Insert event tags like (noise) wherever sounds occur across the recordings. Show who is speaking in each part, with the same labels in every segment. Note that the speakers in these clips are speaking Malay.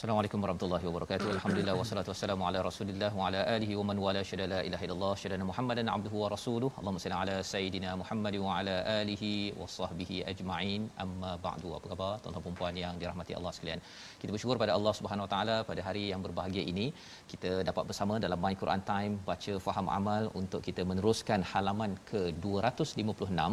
Speaker 1: Assalamualaikum warahmatullahi wabarakatuh. Alhamdulillah wassalatu wassalamu ala Rasulillah wa ala alihi wa man wala syada la ilaha illallah syada Muhammadan abduhu wa rasuluhu. Allahumma salli ala sayidina Muhammad wa ala alihi wa sahbihi ajma'in. Amma ba'du. Apa khabar tuan-tuan dan puan yang dirahmati Allah sekalian? Kita bersyukur pada Allah Subhanahu wa taala pada hari yang berbahagia ini kita dapat bersama dalam My Quran Time baca faham amal untuk kita meneruskan halaman ke-256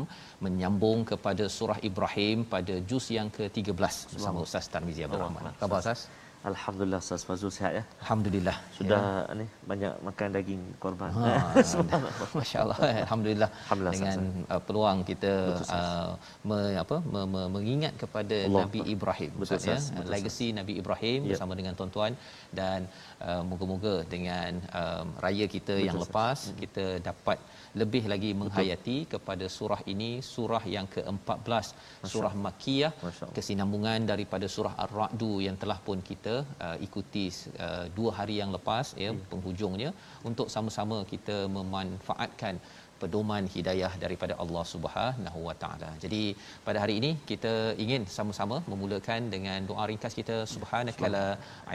Speaker 1: menyambung kepada surah Ibrahim pada juz yang ke-13 bersama Ustaz Tarmizi Abdul Rahman. Khabar Ustaz?
Speaker 2: Alhamdulillah Ustaz Fazul sihat ya.
Speaker 1: Alhamdulillah.
Speaker 2: Sudah ya. ni banyak makan daging korban.
Speaker 1: Ha, (laughs) Masya-Allah. Alhamdulillah.
Speaker 2: Alhamdulillah
Speaker 1: dengan uh, peluang kita uh, me, apa me, me, mengingat kepada Allah. Nabi Ibrahim
Speaker 2: betul,
Speaker 1: ya. Legacy Nabi Ibrahim ya. bersama dengan tuan-tuan dan uh, moga-moga dengan um, raya kita betul, yang lepas betul. kita dapat lebih lagi menghayati Betul. kepada surah ini surah yang ke-14 surah makkiyah kesinambungan daripada surah ar-ra'd yang telah pun kita uh, ikuti uh, dua hari yang lepas ya hmm. penghujungnya untuk sama-sama kita memanfaatkan pedoman hidayah daripada Allah Subhanahu Wa Taala. Jadi pada hari ini kita ingin sama-sama memulakan dengan doa ringkas kita subhanakala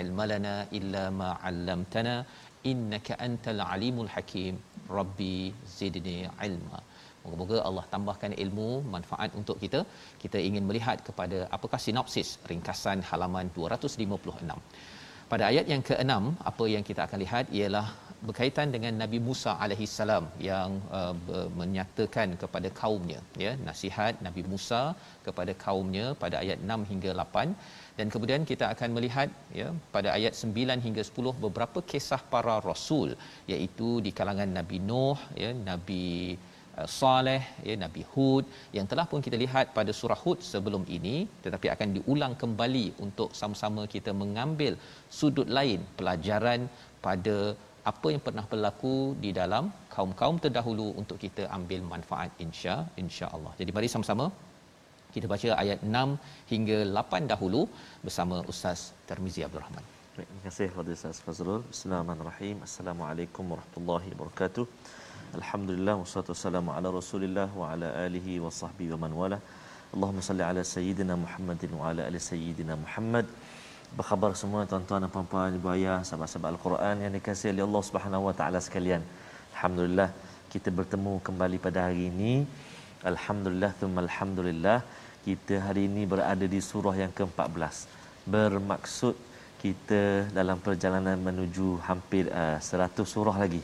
Speaker 1: ilmalana illa ma 'allamtana innaka antal alimul hakim rabbi zidni ilma Moga-moga Allah tambahkan ilmu manfaat untuk kita. Kita ingin melihat kepada apakah sinopsis ringkasan halaman 256. Pada ayat yang ke-6, apa yang kita akan lihat ialah berkaitan dengan Nabi Musa alaihi salam yang uh, menyatakan kepada kaumnya ya nasihat Nabi Musa kepada kaumnya pada ayat 6 hingga 8 dan kemudian kita akan melihat ya pada ayat 9 hingga 10 beberapa kisah para rasul iaitu di kalangan Nabi Nuh ya Nabi uh, Saleh ya Nabi Hud yang telah pun kita lihat pada surah Hud sebelum ini tetapi akan diulang kembali untuk sama-sama kita mengambil sudut lain pelajaran pada apa yang pernah berlaku di dalam kaum-kaum terdahulu untuk kita ambil manfaat insya insya-Allah. Jadi mari sama-sama kita baca ayat 6 hingga 8 dahulu bersama Ustaz Termizi Abdul Rahman.
Speaker 2: Baik, terima kasih kepada Ustaz Fazrul. Bismillahirrahmanirrahim. Assalamualaikum warahmatullahi wabarakatuh. Alhamdulillah wassalatu wassalamu ala Rasulillah wa ala alihi wa sahbihi wa man wala. Allahumma salli ala sayyidina Muhammadin wa ala ali sayyidina Muhammad. Apa khabar semua tuan-tuan dan puan-puan ibu ayah sahabat-sahabat Al-Quran yang dikasihi oleh Allah Subhanahu wa taala sekalian. Alhamdulillah kita bertemu kembali pada hari ini. Alhamdulillah thumma alhamdulillah kita hari ini berada di surah yang ke-14. Bermaksud kita dalam perjalanan menuju hampir uh, 100 surah lagi.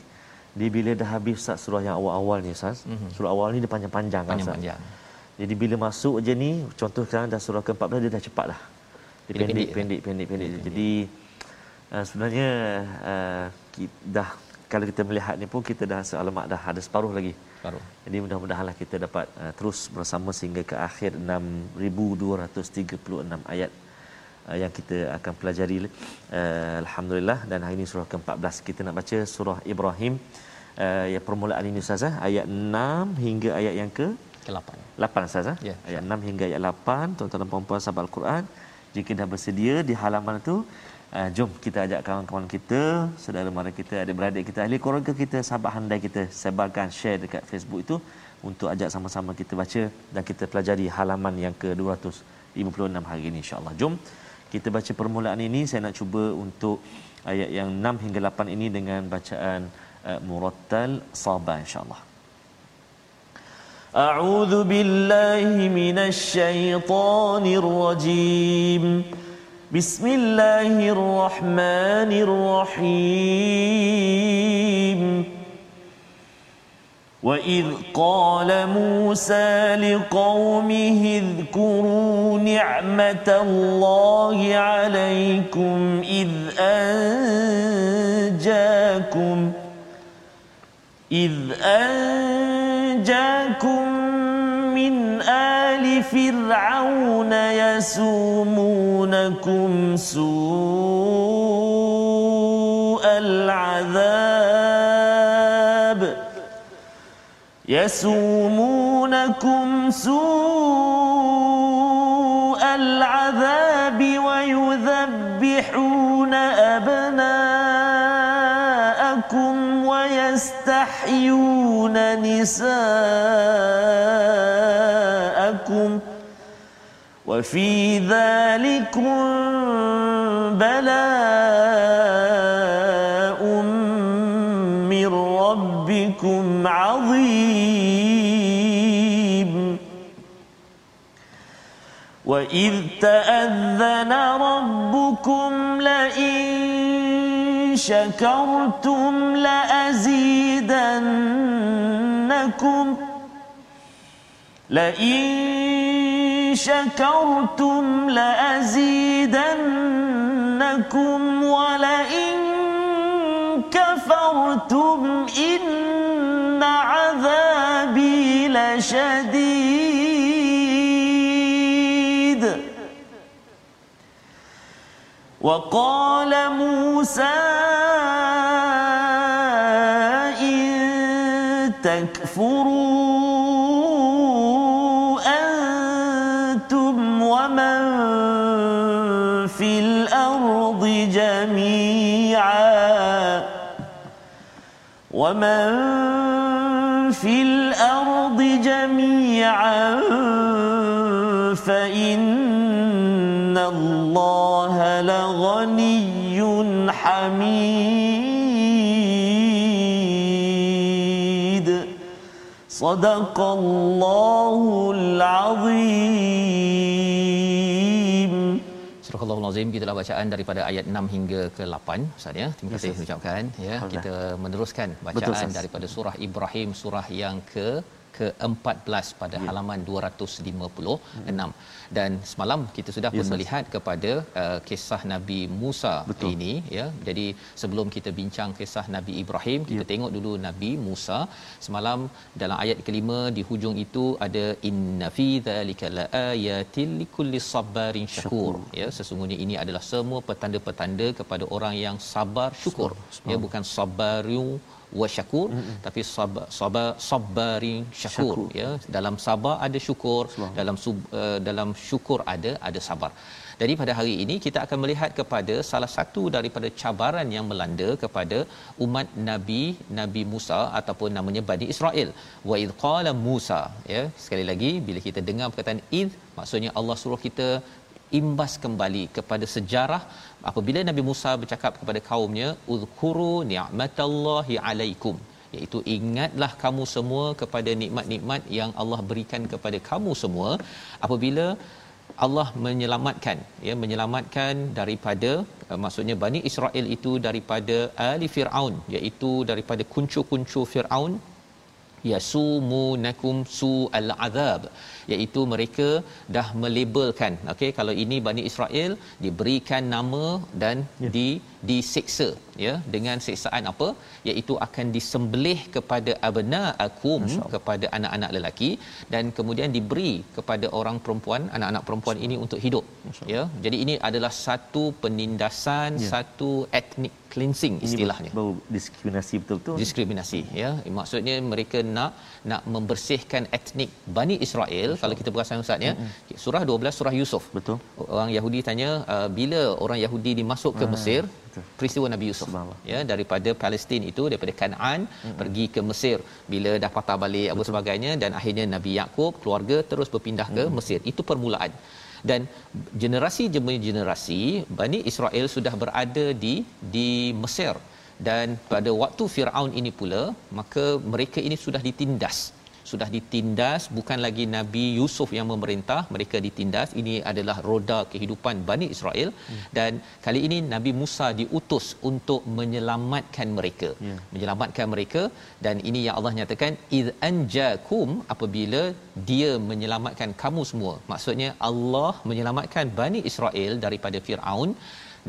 Speaker 2: Di bila dah habis Ustaz surah yang awal-awal ni Ustaz. Mm-hmm. Surah awal ni dia panjang-panjang kan Ustaz. Panjang. Jadi bila masuk je ni contoh sekarang dah surah ke-14 dia dah cepat dah. Dia pendek pendek pendek pendek. Jadi uh, sebenarnya uh, kita, dah kalau kita melihat ni pun kita dah sealamat dah ada separuh lagi.
Speaker 1: Separuh.
Speaker 2: Jadi mudah-mudahanlah kita dapat uh, terus bersama sehingga ke akhir 6236 ayat uh, yang kita akan pelajari uh, alhamdulillah dan hari ini surah ke-14 kita nak baca surah Ibrahim uh, yang permulaan ini Ustaz eh? ayat 6 hingga ayat yang ke
Speaker 1: ke-8.
Speaker 2: 8 Ustaz eh? ya, ayat 6 hingga ayat 8 tuan-tuan dan puan-puan sahabat Al-Quran jika dah bersedia di halaman itu uh, jom kita ajak kawan-kawan kita saudara mara kita adik-beradik kita ahli keluarga kita sahabat handai kita sebarkan share dekat Facebook itu untuk ajak sama-sama kita baca dan kita pelajari halaman yang ke-256 hari ini insya-Allah. Jom kita baca permulaan ini. Saya nak cuba untuk ayat yang 6 hingga 8 ini dengan bacaan uh, murattal sabah insya-Allah أعوذ بالله من الشيطان الرجيم. بسم الله الرحمن الرحيم. وإذ قال موسى لقومه اذكروا نعمة الله عليكم إذ أنجاكم إذ أنجاكم فرعون يسومونكم سوء العذاب. يسومونكم سوء العذاب ويذبحون أبناءكم ويستحيون نساءكم. وفي ذلكم بلاء من ربكم عظيم. وإذ تأذن ربكم لئن شكرتم لأزيدنكم. لئن شكرتم لأزيدنكم ولئن كفرتم إن عذابي لشديد. وقال موسى إن تكفروا ومن في الأرض جميعا فإن الله لغني حميد صدق الله العظيم
Speaker 1: Surah Al-Azim kita bacaan daripada ayat 6 hingga ke 8 Ustaz ya. Terima kasih yes, ucapkan ya. Kita meneruskan bacaan Betul, daripada surah Ibrahim surah yang ke ke-14 pada ya. halaman 256 hmm. dan semalam kita sudah pun yes, melihat kepada uh, kisah Nabi Musa Betul. ini ya jadi sebelum kita bincang kisah Nabi Ibrahim kita ya. tengok dulu Nabi Musa semalam dalam ayat kelima di hujung itu ada inna fi dzalika laayatil likulli sabarin syakur ya sesungguhnya ini adalah semua petanda-petanda kepada orang yang sabar syukur ya bukan sabaru wa syakur mm-hmm. tapi sabar sabar sabarin syakur, syakur. ya. Dalam sabar ada syukur dalam sub, uh, dalam syukur ada ada sabar. Jadi pada hari ini kita akan melihat kepada salah satu daripada cabaran yang melanda kepada umat Nabi Nabi Musa ataupun namanya Bani Israel. Wa id qala Musa ya. Sekali lagi bila kita dengar perkataan id maksudnya Allah suruh kita imbas kembali kepada sejarah apabila Nabi Musa bercakap kepada kaumnya uzkuru ni'matallahi alaikum iaitu ingatlah kamu semua kepada nikmat-nikmat yang Allah berikan kepada kamu semua apabila Allah menyelamatkan ya menyelamatkan daripada uh, maksudnya Bani Israel itu daripada ali Firaun iaitu daripada kuncu-kuncu Firaun yasumunakum su al-azab iaitu mereka dah melabelkan. Okey kalau ini Bani Israel diberikan nama dan ya. di disiksa ya dengan siksaan apa? Iaitu akan disembelih kepada abna akum kepada anak-anak lelaki dan kemudian diberi kepada orang perempuan anak-anak perempuan ini untuk hidup ya. Jadi ini adalah satu penindasan ya. satu etnik cleansing istilahnya
Speaker 2: bau diskriminasi betul-betul
Speaker 1: diskriminasi ya maksudnya mereka nak nak membersihkan etnik Bani Israel Masya. kalau kita perasan ustaz ya mm-hmm. surah 12 surah Yusuf
Speaker 2: betul
Speaker 1: orang Yahudi tanya uh, bila orang Yahudi dimasuk ke ah, Mesir betul. peristiwa Nabi Yusuf ya daripada Palestin itu daripada Kanaan mm-hmm. pergi ke Mesir bila dah patah balik betul. apa sebagainya dan akhirnya Nabi Yakub keluarga terus berpindah ke mm-hmm. Mesir itu permulaan dan generasi demi generasi Bani Israel sudah berada di di Mesir. Dan pada waktu Firaun ini pula maka mereka ini sudah ditindas sudah ditindas bukan lagi Nabi Yusuf yang memerintah mereka ditindas. Ini adalah roda kehidupan Bani Israel. Hmm. dan kali ini Nabi Musa diutus untuk menyelamatkan mereka. Yeah. menyelamatkan mereka. Dan ini yang Allah nyatakan id anjakum apabila dia menyelamatkan kamu semua. Maksudnya Allah menyelamatkan Bani Israel daripada Firaun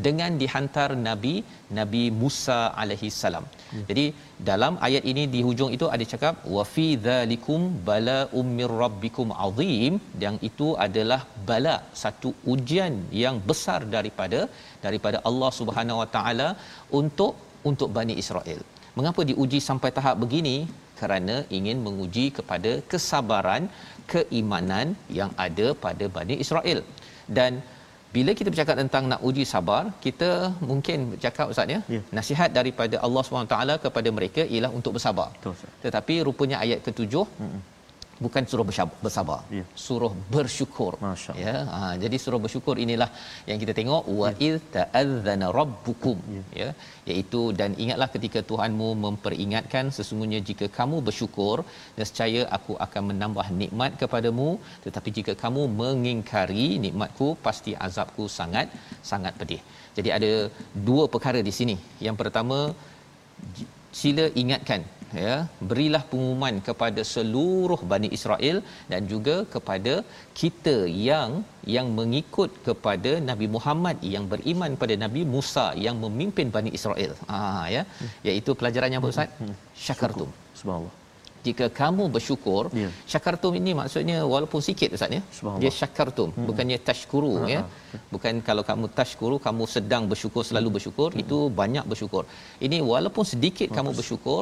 Speaker 1: dengan dihantar nabi nabi Musa alaihi salam. Ya. Jadi dalam ayat ini di hujung itu ada cakap wa fi dzalikum bala ummir rabbikum azim yang itu adalah bala satu ujian yang besar daripada daripada Allah Subhanahu wa taala untuk untuk Bani Israel. Mengapa diuji sampai tahap begini? Kerana ingin menguji kepada kesabaran, keimanan yang ada pada Bani Israel. Dan bila kita bercakap tentang nak uji sabar kita mungkin bercakap ustaz ya yeah. nasihat daripada Allah SWT kepada mereka ialah untuk bersabar. Betul, tetapi rupanya ayat ketujuh mm-hmm bukan suruh bersabar. Ya. suruh bersyukur. Ya ha, jadi suruh bersyukur inilah yang kita tengok wa ya. id ta'adzana rabbukum. Ya. ya iaitu dan ingatlah ketika Tuhanmu memperingatkan sesungguhnya jika kamu bersyukur nescaya aku akan menambah nikmat kepadamu. Tetapi jika kamu mengingkari nikmatku pasti azabku sangat sangat pedih. Jadi ada dua perkara di sini. Yang pertama sila ingatkan ya berilah pengumuman kepada seluruh Bani Israel dan juga kepada kita yang yang mengikut kepada Nabi Muhammad yang beriman pada Nabi Musa yang memimpin Bani Israel ah ya iaitu pelajaran yang Ustaz hmm, hmm. syakartum subhanallah jika kamu bersyukur ya. syakartum ini maksudnya walaupun sikit ustaz ya dia syakartum hmm. bukannya tashkuru ha, ya ha. bukan kalau kamu tashkuru kamu sedang bersyukur selalu bersyukur hmm. itu banyak bersyukur ini walaupun sedikit Maksud. kamu bersyukur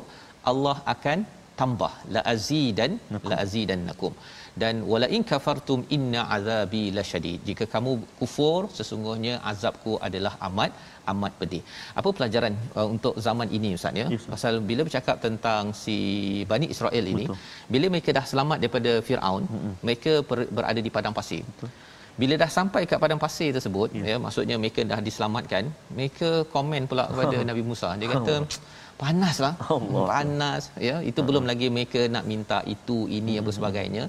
Speaker 1: Allah akan tambah. La azidan la azidannakum. Dan wala in kafartum inna azabi lasyadid jika kamu kufur sesungguhnya azabku adalah amat amat pedih. Apa pelajaran uh, untuk zaman ini ustaz ya? Yes, pasal bila bercakap tentang si Bani Israel ini Betul. bila mereka dah selamat daripada Firaun mm-hmm. mereka ber- berada di padang pasir. Betul. bila dah sampai kat padang pasir tersebut yeah. ya maksudnya mereka dah diselamatkan mereka komen pula kepada (laughs) Nabi Musa. Dia kata panaslah Allah. panas ya itu belum lagi mereka nak minta itu ini apa hmm. sebagainya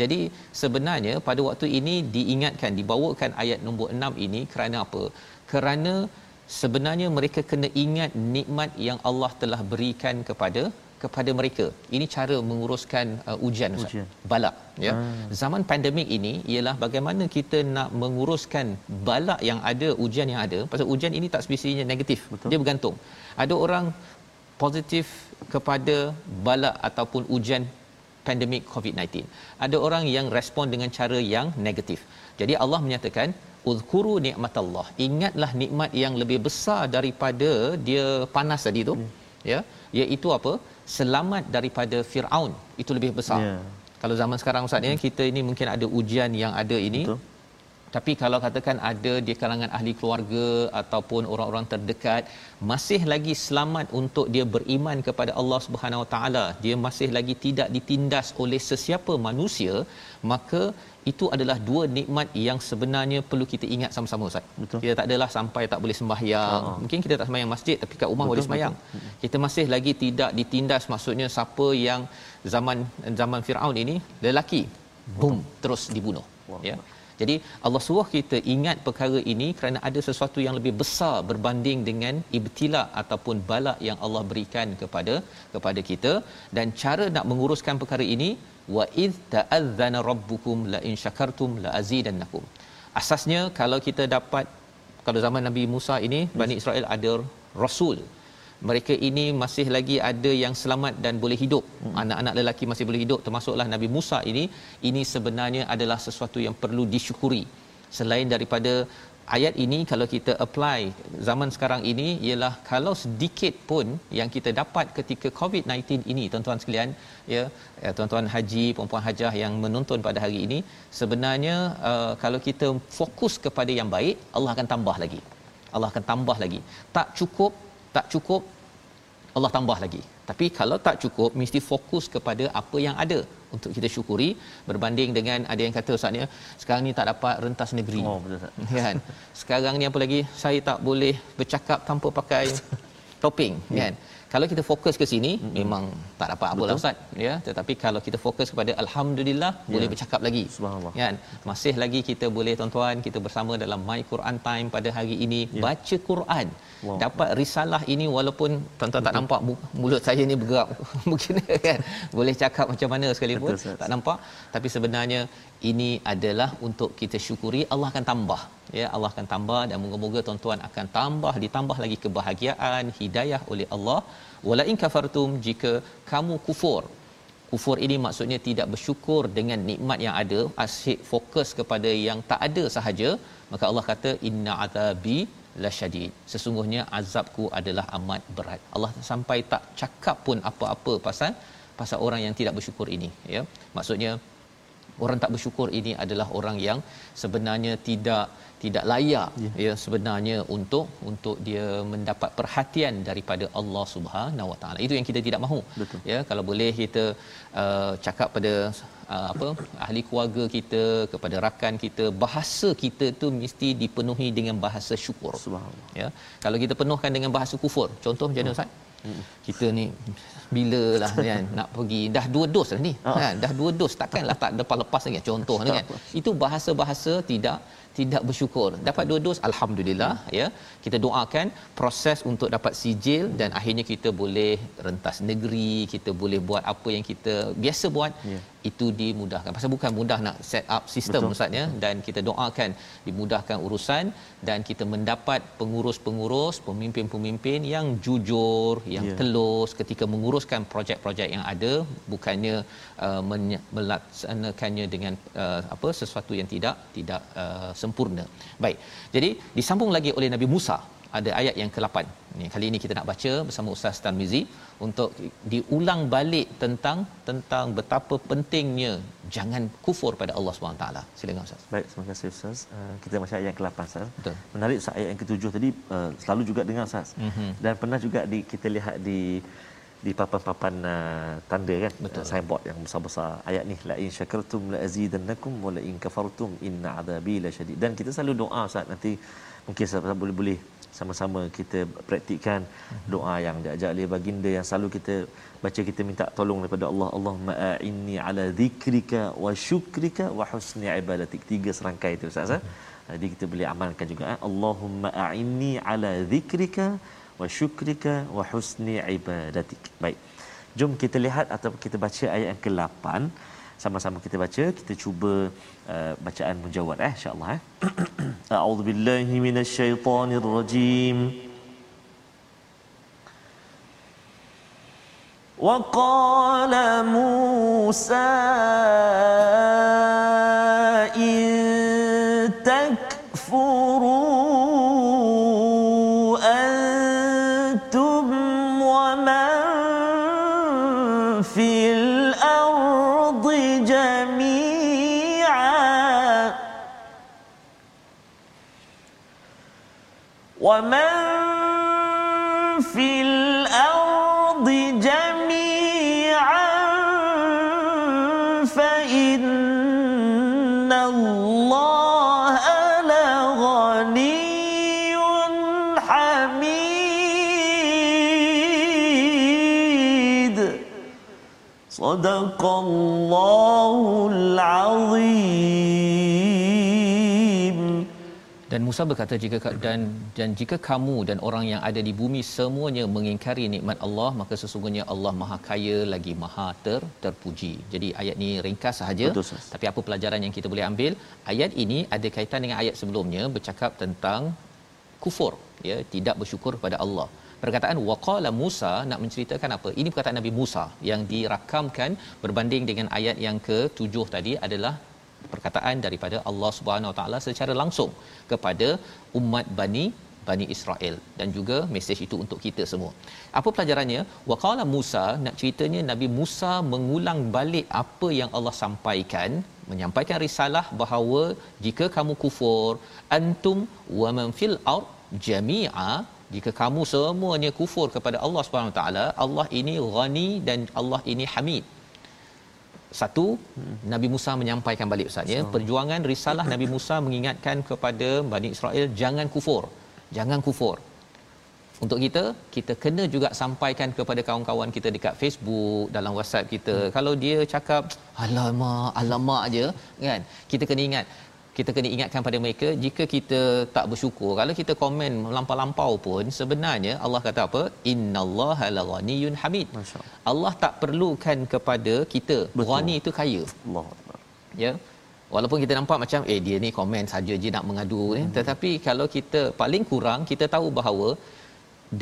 Speaker 1: jadi sebenarnya pada waktu ini diingatkan dibawakan ayat nombor 6 ini kerana apa kerana sebenarnya mereka kena ingat nikmat yang Allah telah berikan kepada kepada mereka. Ini cara menguruskan uh, ujian, ujian. balak ya. Hmm. Zaman pandemik ini ialah bagaimana kita nak menguruskan balak yang ada, ujian yang ada. Pasal ujian ini tak spesifiknya negatif. Betul. Dia bergantung. Ada orang positif kepada bala ataupun ujian pandemik COVID-19. Ada orang yang respon dengan cara yang negatif. Jadi Allah menyatakan uzkuru nikmatallah. Ingatlah nikmat yang lebih besar daripada dia panas tadi tu. Hmm. Ya, iaitu apa? Selamat daripada Firaun. Itu lebih besar. Yeah. Kalau zaman sekarang ustaz ya, kita ini mungkin ada ujian yang ada ini. Betul tapi kalau katakan ada di kalangan ahli keluarga ataupun orang-orang terdekat masih lagi selamat untuk dia beriman kepada Allah Subhanahu Wa Taala dia masih lagi tidak ditindas oleh sesiapa manusia maka itu adalah dua nikmat yang sebenarnya perlu kita ingat sama-sama Ustaz. Betul. Kita tak adalah sampai tak boleh sembahyang. Oh. Mungkin kita tak sembahyang masjid tapi kat rumah betul, boleh sembahyang. Betul. Kita masih lagi tidak ditindas maksudnya siapa yang zaman zaman Firaun ini lelaki boom terus dibunuh. Wow. Ya. Jadi Allah suruh kita ingat perkara ini kerana ada sesuatu yang lebih besar berbanding dengan ibtila ataupun bala yang Allah berikan kepada kepada kita dan cara nak menguruskan perkara ini wa id ta'adzana rabbukum la in syakartum la azidannakum. Asasnya kalau kita dapat kalau zaman Nabi Musa ini Bani Israel ada rasul mereka ini masih lagi ada yang selamat dan boleh hidup. Hmm. anak-anak lelaki masih boleh hidup. Termasuklah Nabi Musa ini. Ini sebenarnya adalah sesuatu yang perlu disyukuri. Selain daripada ayat ini kalau kita apply zaman sekarang ini ialah kalau sedikit pun yang kita dapat ketika COVID-19 ini tuan-tuan sekalian ya, ya tuan-tuan haji puan-puan hajah yang menonton pada hari ini sebenarnya uh, kalau kita fokus kepada yang baik Allah akan tambah lagi. Allah akan tambah lagi. Tak cukup tak cukup Allah tambah lagi. Tapi kalau tak cukup mesti fokus kepada apa yang ada untuk kita syukuri berbanding dengan ada yang kata ustaz sekarang ni tak dapat rentas negeri. Oh betul (laughs) kan? Sekarang ni apa lagi? Saya tak boleh bercakap tanpa pakai (laughs) topping yeah. Kalau kita fokus ke sini mm-hmm. memang tak dapat apa lah ustaz ya. Tetapi kalau kita fokus kepada alhamdulillah yeah. boleh bercakap lagi.
Speaker 2: Subhanallah.
Speaker 1: Kan? Masih lagi kita boleh tuan-tuan kita bersama dalam my Quran time pada hari ini yeah. baca Quran. Wow. dapat risalah ini walaupun tuan-tuan Betul. tak nampak mulut saya ni bergerak (laughs) mungkin kan? Boleh cakap macam mana sekalipun Betul, tak nampak. Tapi sebenarnya ini adalah untuk kita syukuri Allah akan tambah ya. Allah akan tambah dan moga-moga tuan-tuan akan tambah ditambah lagi kebahagiaan hidayah oleh Allah wala in kafartum jika kamu kufur. Kufur ini maksudnya tidak bersyukur dengan nikmat yang ada asyik fokus kepada yang tak ada sahaja. Maka Allah kata inna azabi lasyadid. Sesungguhnya azabku adalah amat berat. Allah sampai tak cakap pun apa-apa pasal pasal orang yang tidak bersyukur ini ya. Maksudnya orang tak bersyukur ini adalah orang yang sebenarnya tidak tidak layak ya. ya sebenarnya untuk untuk dia mendapat perhatian daripada Allah Subhanahu Wa Taala. Itu yang kita tidak mahu. Betul. Ya kalau boleh kita uh, cakap pada uh, apa ahli keluarga kita kepada rakan kita bahasa kita tu mesti dipenuhi dengan bahasa syukur. Subhanallah. Ya. Kalau kita penuhkan dengan bahasa kufur. Contoh macam mana Ustaz? Hmm. Kita ni bila lah kan nak pergi dah dua dos lah ni oh. kan dah dua dos takkanlah tak lepas lepas lagi contoh ni kan itu bahasa-bahasa tidak tidak bersyukur. Dapat dua dos alhamdulillah ya. Kita doakan proses untuk dapat sijil dan akhirnya kita boleh rentas negeri kita boleh buat apa yang kita biasa buat. Yeah. Itu dimudahkan pasal bukan mudah nak set up sistem ustaz ya dan kita doakan dimudahkan urusan dan kita mendapat pengurus-pengurus pemimpin-pemimpin yang jujur yang yeah. telus ketika menguruskan projek-projek yang ada bukannya uh, melaksanakannya dengan uh, apa sesuatu yang tidak tidak uh, sempurna. Baik. Jadi disambung lagi oleh Nabi Musa ada ayat yang ke-8. Ni kali ini kita nak baca bersama Ustaz Tarmizi untuk diulang balik tentang tentang betapa pentingnya jangan kufur pada Allah Subhanahu taala. Silakan Ustaz.
Speaker 2: Baik, terima kasih Ustaz. Uh, kita baca ayat yang ke-8 Ustaz. Betul. Menarik Ustaz ayat yang ke-7 tadi uh, selalu juga dengar Ustaz. Mm-hmm. Dan pernah juga di kita lihat di di papan-papan uh, tanda kan Betul. Uh, signboard yang besar-besar ayat ni la in syakartum la azidannakum wa la in kafartum inna adabi lasyadid dan kita selalu doa Ustaz nanti mungkin saya boleh-boleh sama-sama kita praktikkan doa yang diajak oleh baginda yang selalu kita baca kita minta tolong daripada Allah. Allahumma a'inni ala zikrika wa syukrika wa husni ibadatik. Tiga serangkai itu Ustaz eh? jadi kita boleh amalkan juga eh? Allahumma a'inni ala zikrika wa syukrika wa husni ibadatik. Baik. Jom kita lihat atau kita baca ayat yang ke-8 sama-sama kita baca kita cuba uh, bacaan menjawab eh insyaallah eh أعوذ بالله من الشيطان الرجيم. وقال موسى Sadaqallahul Azim.
Speaker 1: Dan Musa berkata jika dan dan jika kamu dan orang yang ada di bumi semuanya mengingkari nikmat Allah maka sesungguhnya Allah Maha Kaya lagi Maha ter, Terpuji. Jadi ayat ni ringkas sahaja Betul, tapi apa pelajaran yang kita boleh ambil? Ayat ini ada kaitan dengan ayat sebelumnya bercakap tentang kufur ya tidak bersyukur kepada Allah. Perkataan waqala Musa nak menceritakan apa? Ini perkataan Nabi Musa yang dirakamkan berbanding dengan ayat yang ke-7 tadi adalah perkataan daripada Allah Subhanahu Wa Taala secara langsung kepada umat Bani Bani Israel dan juga mesej itu untuk kita semua. Apa pelajarannya? Waqala Musa nak ceritanya Nabi Musa mengulang balik apa yang Allah sampaikan, menyampaikan risalah bahawa jika kamu kufur antum wa man fil ard jami'a jika kamu semuanya kufur kepada Allah Subhanahu Wa Taala, Allah ini ghani dan Allah ini hamid. Satu hmm. Nabi Musa menyampaikan balik ustaz ya. Perjuangan risalah Nabi Musa mengingatkan kepada Bani Israel jangan kufur jangan kufur. Untuk kita kita kena juga sampaikan kepada kawan-kawan kita dekat Facebook dalam WhatsApp kita. Hmm. kalau dia cakap alamak alamak aje kan? Kita kena ingat kita kena ingatkan pada mereka jika kita tak bersyukur kalau kita komen melampau-lampau pun sebenarnya Allah kata apa? Innallaha laghaniyun hamid. Allah tak perlukan kepada kita. Ghani itu kaya. Allah ya. Walaupun kita nampak macam eh dia ni komen saja je nak mengadu eh. hmm. tetapi kalau kita paling kurang kita tahu bahawa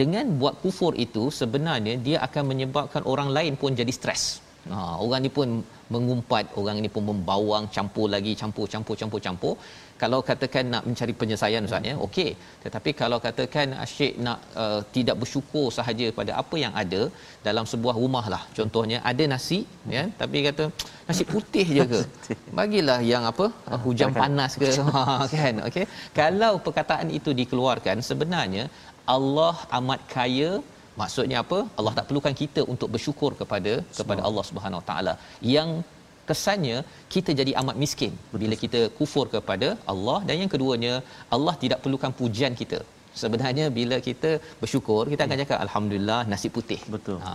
Speaker 1: dengan buat kufur itu sebenarnya dia akan menyebabkan orang lain pun jadi stres Ha, orang ni pun mengumpat, orang ni pun membawang, campur lagi, campur, campur, campur, campur. Kalau katakan nak mencari penyelesaian Ustaz ya, okey. Tetapi kalau katakan asyik nak uh, tidak bersyukur sahaja pada apa yang ada dalam sebuah rumah lah. Contohnya ada nasi ya, tapi kata nasi putih je ke? (laughs) Bagilah yang apa? Uh, hujan panas ke? (laughs) Ha, kan? Okey. Kalau perkataan itu dikeluarkan sebenarnya Allah amat kaya maksudnya apa? Allah tak perlukan kita untuk bersyukur kepada kepada Allah Subhanahu Wa Taala. Yang kesannya kita jadi amat miskin bila kita kufur kepada Allah. Dan yang keduanya Allah tidak perlukan pujian kita. Sebenarnya bila kita bersyukur kita akan cakap alhamdulillah nasi putih.
Speaker 2: Betul. Ha,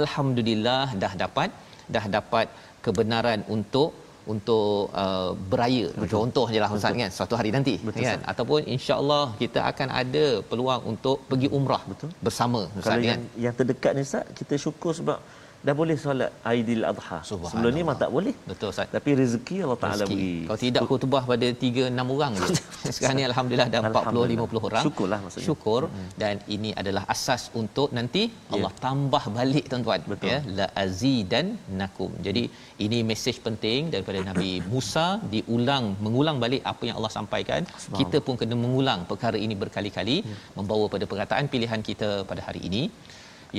Speaker 1: alhamdulillah dah dapat dah dapat kebenaran untuk untuk uh, beraya. Betul. contoh jelah ustaz kan suatu hari nanti Betul, kan. Ataupun insyaallah kita akan ada peluang untuk pergi umrah Betul. bersama
Speaker 2: ustaz Kalau kan. yang, yang terdekat ni ustaz kita syukur sebab dah boleh solat Aidil Adha. Sebelum ni memang tak boleh.
Speaker 1: Betul Ustaz.
Speaker 2: Tapi rezeki Allah Taala beri.
Speaker 1: Kalau tidak khutbah pada 3 6 orang je. (laughs) Sekarang ni alhamdulillah dah 40 50 orang.
Speaker 2: Syukurlah maksudnya.
Speaker 1: Syukur hmm. dan ini adalah asas untuk nanti ya. Allah tambah balik tuan-tuan ya la azidan nakum. Jadi ini mesej penting daripada Nabi (coughs) Musa diulang mengulang balik apa yang Allah sampaikan. Kita pun kena mengulang perkara ini berkali-kali ya. membawa pada perkataan pilihan kita pada hari ini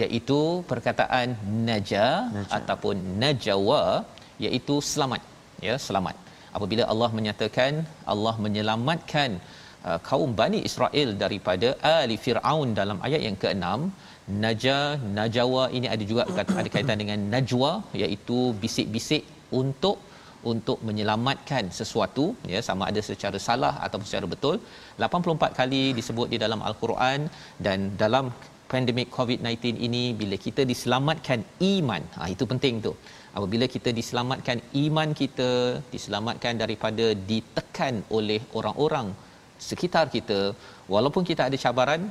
Speaker 1: iaitu perkataan naja, naja. ataupun najawa iaitu selamat. Ya selamat. Apabila Allah menyatakan Allah menyelamatkan uh, kaum Bani Israel daripada ali Firaun dalam ayat yang ke-6 naja najawa ini ada juga ada kaitan dengan najwa iaitu bisik-bisik untuk untuk menyelamatkan sesuatu. Ya sama ada secara salah ataupun secara betul. 84 kali disebut di dalam al-Quran dan dalam pandemik COVID-19 ini bila kita diselamatkan iman. Ha itu penting tu. Apabila kita diselamatkan iman kita, diselamatkan daripada ditekan oleh orang-orang sekitar kita, walaupun kita ada cabaran,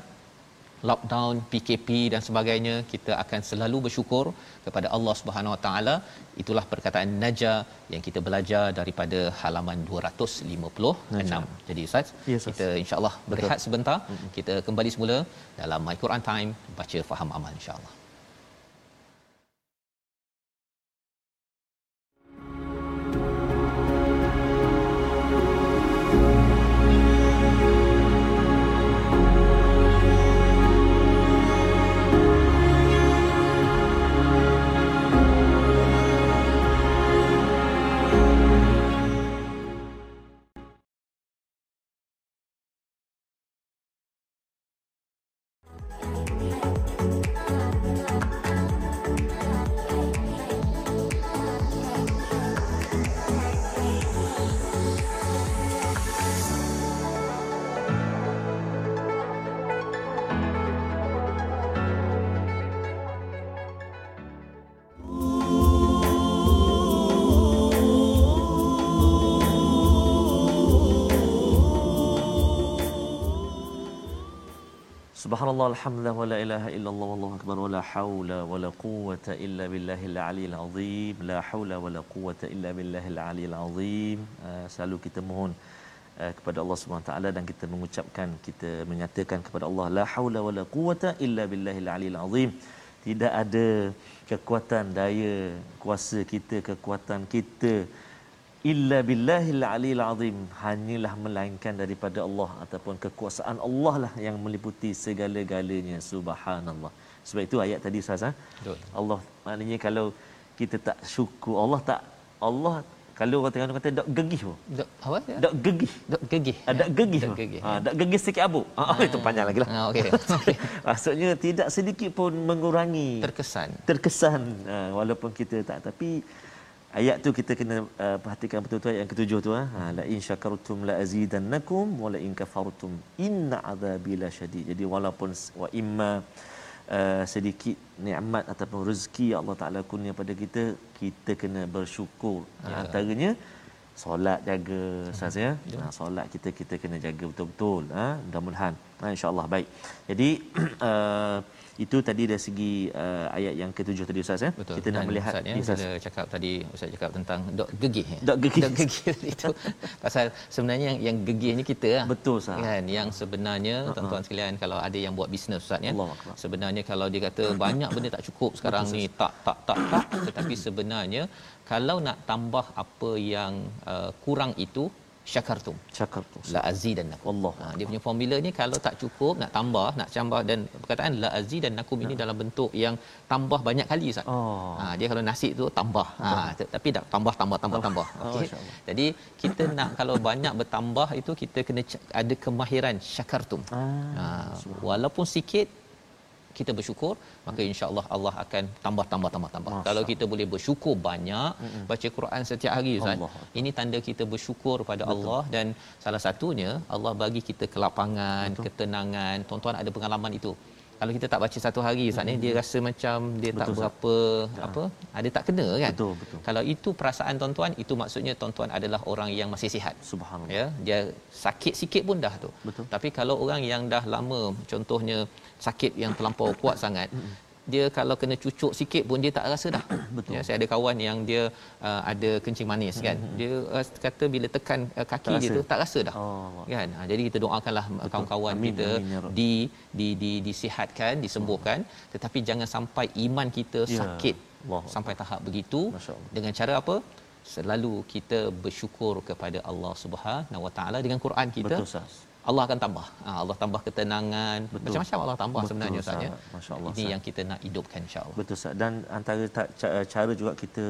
Speaker 1: lockdown, PKP dan sebagainya, kita akan selalu bersyukur kepada Allah Subhanahu Wa Taala. Itulah perkataan naja yang kita belajar daripada halaman 256. Naja. Jadi Ustaz, yes, kita insya-Allah berehat sebentar. Mm-hmm. Kita kembali semula dalam My Quran Time baca faham amal insya-Allah.
Speaker 2: Subhanallah alhamdulillah wala ilaha illallah wallahu akbar wala haula wala quwwata illa billahil aliyil azim. La haula wala quwwata illa billahil aliyil azim. Uh, selalu kita mohon uh, kepada Allah Subhanahu taala dan kita mengucapkan kita menyatakan kepada Allah la haula wala quwwata illa billahil aliyil azim. Tidak ada kekuatan daya kuasa kita kekuatan kita illa billahil alil azim hanyalah melainkan daripada Allah ataupun kekuasaan Allah lah yang meliputi segala-galanya subhanallah sebab itu ayat tadi Ustaz ha? Allah maknanya kalau kita tak syukur Allah tak Allah kalau orang tengah kata dak gegih pun.
Speaker 1: Dak apa?
Speaker 2: Dak gegih.
Speaker 1: Dak gegih.
Speaker 2: Ada ah, gegih. Dak gegih. Ha, dak gegih sikit abu. Ha, ah, itu panjang lagi lah. Ha, (laughs) okey. Maksudnya tidak sedikit pun mengurangi
Speaker 1: terkesan.
Speaker 2: Terkesan ha, walaupun kita tak tapi ayat tu kita kena uh, perhatikan betul-betul ayat yang ketujuh tu ah ha, la in syakartum la azidannakum wa la in kafartum inna azabi lasyadid jadi walaupun wa imma uh, sedikit nikmat ataupun rezeki Allah Taala kurnia pada kita kita kena bersyukur ya. antaranya solat jaga ustaz ya. ya. Ha, solat kita kita kena jaga betul-betul ha mudah-mudahan ha, insyaallah. Baik. Jadi (clears throat) uh, itu tadi dari segi uh, ayat yang ketujuh tadi ustaz ya?
Speaker 1: Betul.
Speaker 2: kita nak melihat
Speaker 1: ustaz, ya, ustaz. Bila cakap tadi ustaz cakap tentang dok gegih ya?
Speaker 2: dok gegih.
Speaker 1: Dok gegih (laughs) itu. Pasal sebenarnya yang, yang gegih ni kita lah
Speaker 2: betul ustaz.
Speaker 1: Kan? Yang sebenarnya uh-huh. tuan-tuan sekalian kalau ada yang buat bisnes ustaz ya? Sebenarnya kalau dia kata (clears throat) banyak benda tak cukup sekarang betul, ni tak tak tak tak. Tetapi sebenarnya kalau nak tambah apa yang uh, kurang itu syakartum
Speaker 2: syakartum
Speaker 1: la azidannakum
Speaker 2: Allah
Speaker 1: ha, dia punya formula ni kalau tak cukup nak tambah nak tambah dan perkataan la azidannakum ini dalam bentuk yang tambah banyak kali Ustaz.
Speaker 2: Oh.
Speaker 1: Ha, dia kalau nasi tu tambah. Ha, tapi tak tambah tambah tambah oh. tambah. Okey. Oh, Jadi kita nak kalau banyak bertambah itu kita kena ada kemahiran syakartum. Ah, ha, walaupun sikit kita bersyukur maka insyaallah Allah akan tambah tambah tambah tambah Masya. kalau kita boleh bersyukur banyak mm-hmm. baca Quran setiap hari ustaz ini tanda kita bersyukur pada Betul. Allah dan salah satunya Allah bagi kita kelapangan Betul. ketenangan tuan-tuan ada pengalaman itu kalau kita tak baca satu hari Ustaz ni hmm. dia rasa macam dia betul, tak berapa ya. apa ada tak kena kan?
Speaker 2: Betul betul.
Speaker 1: Kalau itu perasaan tuan-tuan itu maksudnya tuan-tuan adalah orang yang masih sihat.
Speaker 2: Subhanallah.
Speaker 1: Ya dia sakit sikit pun dah tu.
Speaker 2: Betul.
Speaker 1: tapi kalau orang yang dah lama contohnya sakit yang terlampau kuat sangat hmm dia kalau kena cucuk sikit pun dia tak rasa dah. (clears throat) Betul. Ya, saya ada kawan yang dia uh, ada kencing manis kan. Mm-hmm. Dia uh, kata bila tekan uh, kaki tak dia rasa. tu tak rasa dah. Oh. Kan? Ha, jadi kita doakanlah Betul. kawan-kawan Amin. kita Amin. Ya di di di disihatkan, disembuhkan oh. tetapi jangan sampai iman kita ya. sakit Allah. sampai tahap begitu. Dengan cara apa? Selalu kita bersyukur kepada Allah Subhanahu Wa Taala dengan Quran kita.
Speaker 2: Betul.
Speaker 1: Allah akan tambah. Ha, Allah tambah ketenangan. Betul. Macam-macam Allah tambah
Speaker 2: Betul,
Speaker 1: sebenarnya Ustaz ya.
Speaker 2: Masya-Allah.
Speaker 1: Ini yang kita nak hidupkan insya-Allah.
Speaker 2: Betul Ustaz. Dan antara cara juga kita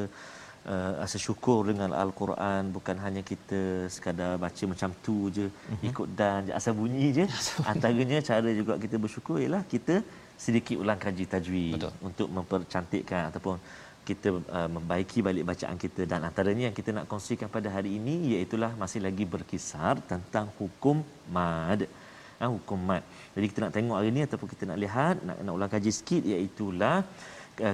Speaker 2: uh, rasa syukur dengan al-Quran bukan hanya kita sekadar baca macam tu je, mm-hmm. ikut dan je, asal bunyi je. (laughs) Antaranya cara juga kita bersyukur ialah kita sedikit ulang kaji tajwid Betul. untuk mempercantikkan ataupun kita uh, membaiki balik bacaan kita. Dan antaranya yang kita nak kongsikan pada hari ini iaitu masih lagi berkisar tentang hukum mad. Ha, hukum mad. Jadi kita nak tengok hari ini ataupun kita nak lihat nak, nak ulang kaji sikit iaitu uh,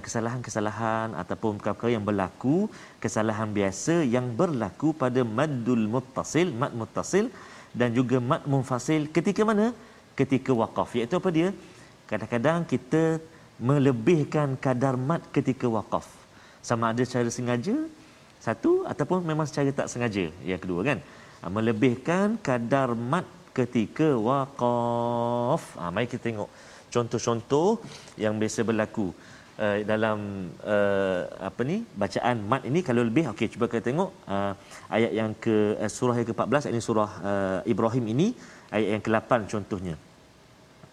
Speaker 2: kesalahan-kesalahan ataupun perkara yang berlaku kesalahan biasa yang berlaku pada maddul muttasil mad muttasil dan juga mad munfasil. Ketika mana? Ketika waqaf. Iaitu apa dia? Kadang-kadang kita melebihkan kadar mad ketika waqaf sama ada secara sengaja satu ataupun memang secara tak sengaja yang kedua kan? Ha, melebihkan kadar mat ketika waqaf. Ha, mari kita tengok contoh-contoh yang biasa berlaku uh, dalam uh, apa ni bacaan mat ini. Kalau lebih okey cuba kita tengok uh, ayat yang ke uh, surah yang ke-14 ini surah uh, Ibrahim ini ayat yang ke-8 contohnya.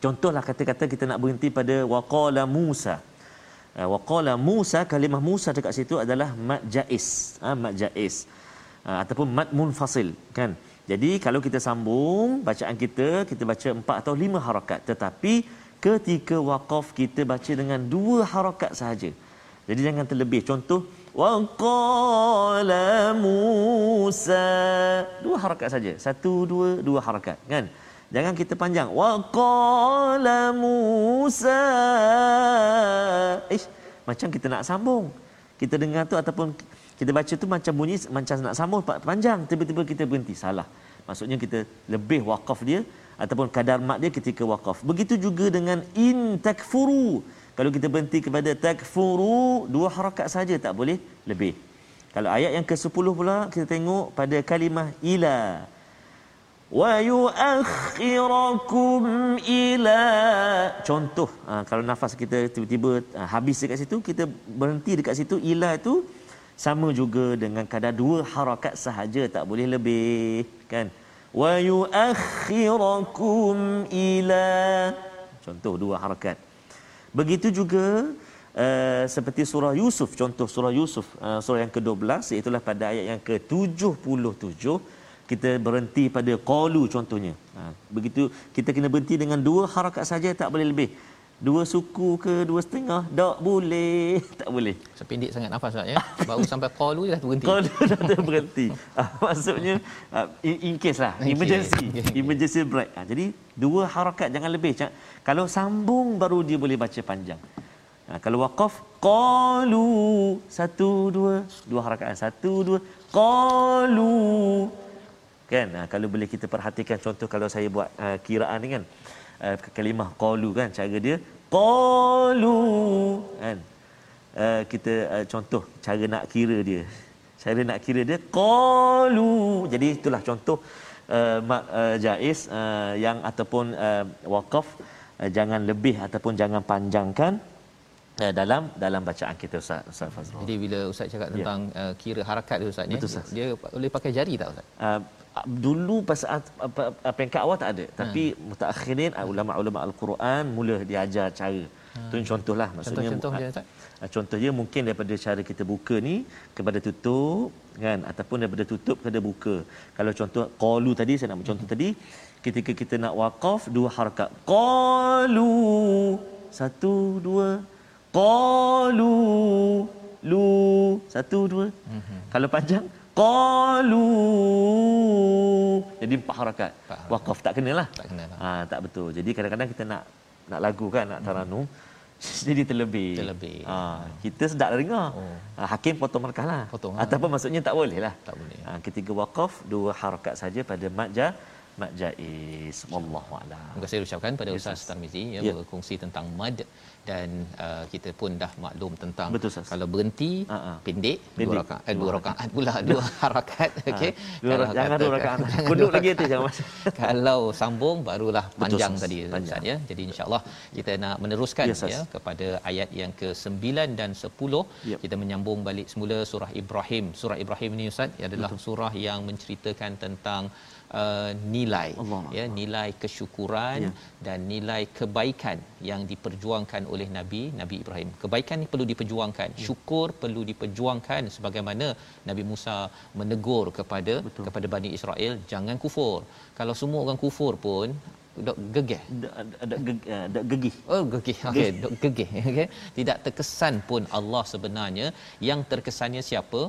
Speaker 2: Contohlah kata-kata kita nak berhenti pada waqala Musa wa qala Musa kalimah Musa dekat situ adalah mad jaiz ha, mad jaiz uh, ataupun mad munfasil kan? Jadi kalau kita sambung bacaan kita kita baca empat atau lima harakat. Tetapi ketika waqaf kita baca dengan dua harakat sahaja. Jadi jangan terlebih. Contoh wa qala Musa. Dua harakat saja. Satu dua dua harakat kan Jangan kita panjang. Wa qala Musa. Ish, macam kita nak sambung. Kita dengar tu ataupun kita baca tu macam bunyi macam nak sambung panjang tiba-tiba kita berhenti salah. Maksudnya kita lebih wakaf dia ataupun kadar mak dia ketika wakaf. Begitu juga dengan in takfuru. Kalau kita berhenti kepada takfuru dua harakat saja tak boleh lebih. Kalau ayat yang ke-10 pula kita tengok pada kalimah ila ويؤخركم إلى contoh ha, kalau nafas kita tiba-tiba ha, habis dekat situ kita berhenti dekat situ ila itu sama juga dengan kadar dua harakat sahaja tak boleh lebih kan wa yuakhirakum ila contoh dua harakat begitu juga uh, seperti surah Yusuf contoh surah Yusuf uh, surah yang ke-12 iaitu pada ayat yang ke-77 kita berhenti pada qalu contohnya. Ha, begitu kita kena berhenti dengan dua harakat saja tak boleh lebih. Dua suku ke dua setengah tak boleh. (laughs) Tak boleh.
Speaker 1: Sependek sangat nafas Ustaz ya. Baru (laughs) sampai qalu dah berhenti.
Speaker 2: Qalu dah berhenti. Ah, maksudnya uh, in, in case lah okay. emergency okay. emergency break. Ah, jadi dua harakat jangan lebih. Kalau sambung baru dia boleh baca panjang. Ha, kalau waqaf qalu satu dua. Dua harakat satu dua. Qalu kan? Ha, kalau boleh kita perhatikan contoh kalau saya buat uh, kiraan ni kan uh, kalimah qalu kan cara dia qalu kan? Uh, kita uh, contoh cara nak kira dia. Cara nak kira dia qalu. Jadi itulah contoh uh, mak uh, jaiz uh, yang ataupun uh, waqaf uh, jangan lebih ataupun jangan panjangkan uh, dalam dalam bacaan kita Ustaz Ustaz Fazrul.
Speaker 1: Jadi bila Ustaz cakap ya. tentang yeah. uh, kira harakat dia Ustaz ni dia boleh pakai jari tak Ustaz? Uh,
Speaker 2: dulu pasal apa, apa yang awal tak ada tapi hmm. mutakhirin hmm. ulama-ulama al-Quran mula diajar cara hmm. tu contohlah maksudnya contoh, contoh dia Ustaz contoh dia mungkin daripada cara kita buka ni kepada tutup kan ataupun daripada tutup kepada buka kalau contoh qalu tadi saya nak contoh hmm. tadi ketika kita nak waqaf dua harakat qalu satu dua qalu lu. Satu dua. Mm-hmm. kalau panjang qalu. Jadi empat harakat. Waqaf tak kenalah tak kenalah ha tak betul. Jadi kadang-kadang kita nak nak lagu kan nak taranum hmm. (laughs) jadi terlebih.
Speaker 1: Terlebih.
Speaker 2: Ha kita sedap dengar. Oh. ha, hakim potong markahlah potong ataupun ha. maksudnya tak boleh lah.
Speaker 1: Tak boleh.
Speaker 2: Ha ketiga waqaf dua harakat saja pada majah mat jaiz wallahu a'lam.
Speaker 1: Terima kasih ucapkan pada yes, Ustaz Tarmizi ya, ya berkongsi tentang mad dan uh, kita pun dah maklum tentang
Speaker 2: Betul,
Speaker 1: kalau berhenti uh-huh. pendek, pendek dua rakaat eh, dua rakaat pula dua (laughs) harakat okey.
Speaker 2: Uh, jangan dua rakaat. (laughs) Duduk lagi tu jangan masuk. (laughs)
Speaker 1: kalau sambung barulah panjang Betul, tadi Ustaz ya. Jadi insya-Allah kita nak meneruskan yes, ya kepada ayat yang ke-9 dan 10 yep. kita menyambung balik semula surah Ibrahim. Surah Ibrahim ini Ustaz adalah Betul. surah yang menceritakan tentang uh, nilai Allah. ya nilai kesyukuran ya. dan nilai kebaikan yang diperjuangkan oleh Nabi Nabi Ibrahim. Kebaikan ni perlu diperjuangkan, ya. syukur perlu diperjuangkan sebagaimana Nabi Musa menegur kepada Betul. kepada Bani Israel jangan kufur. Kalau semua orang kufur pun dok gegeh
Speaker 2: ada ada gegih
Speaker 1: oh gegih okey dok gegih (laughs) okey tidak terkesan pun Allah sebenarnya yang terkesannya siapa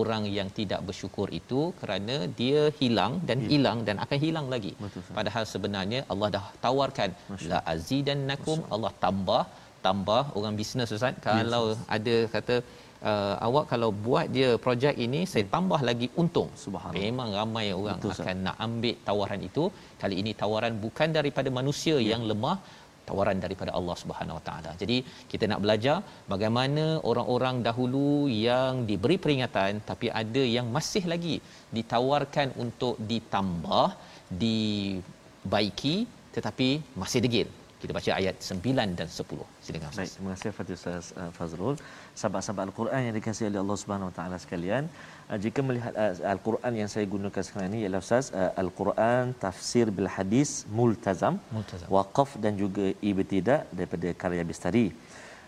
Speaker 1: orang yang tidak bersyukur itu kerana dia hilang dan ya. hilang dan akan hilang lagi. Betul, Padahal sebenarnya Allah dah tawarkan la azidannakum Allah tambah tambah orang bisnes ustaz kalau yes. ada kata uh, awak kalau buat dia projek ini saya ya. tambah lagi untung subhanallah memang ramai orang Betul, akan nak ambil tawaran itu kali ini tawaran bukan daripada manusia ya. yang lemah tawaran daripada Allah Subhanahu Wa Taala. Jadi kita nak belajar bagaimana orang-orang dahulu yang diberi peringatan tapi ada yang masih lagi ditawarkan untuk ditambah, dibaiki tetapi masih degil. Kita baca ayat 9 dan 10. Silakan
Speaker 2: Baik, terima kasih Fatih Ustaz uh, Fazrul. Sahabat-sahabat Al-Quran yang dikasihi oleh Allah Subhanahu Wa Taala sekalian, jika melihat uh, Al-Quran yang saya gunakan sekarang ini ialah Ustaz Al-Quran tafsir bil hadis multazam, multazam. waqaf dan juga ibtida daripada karya Bistari.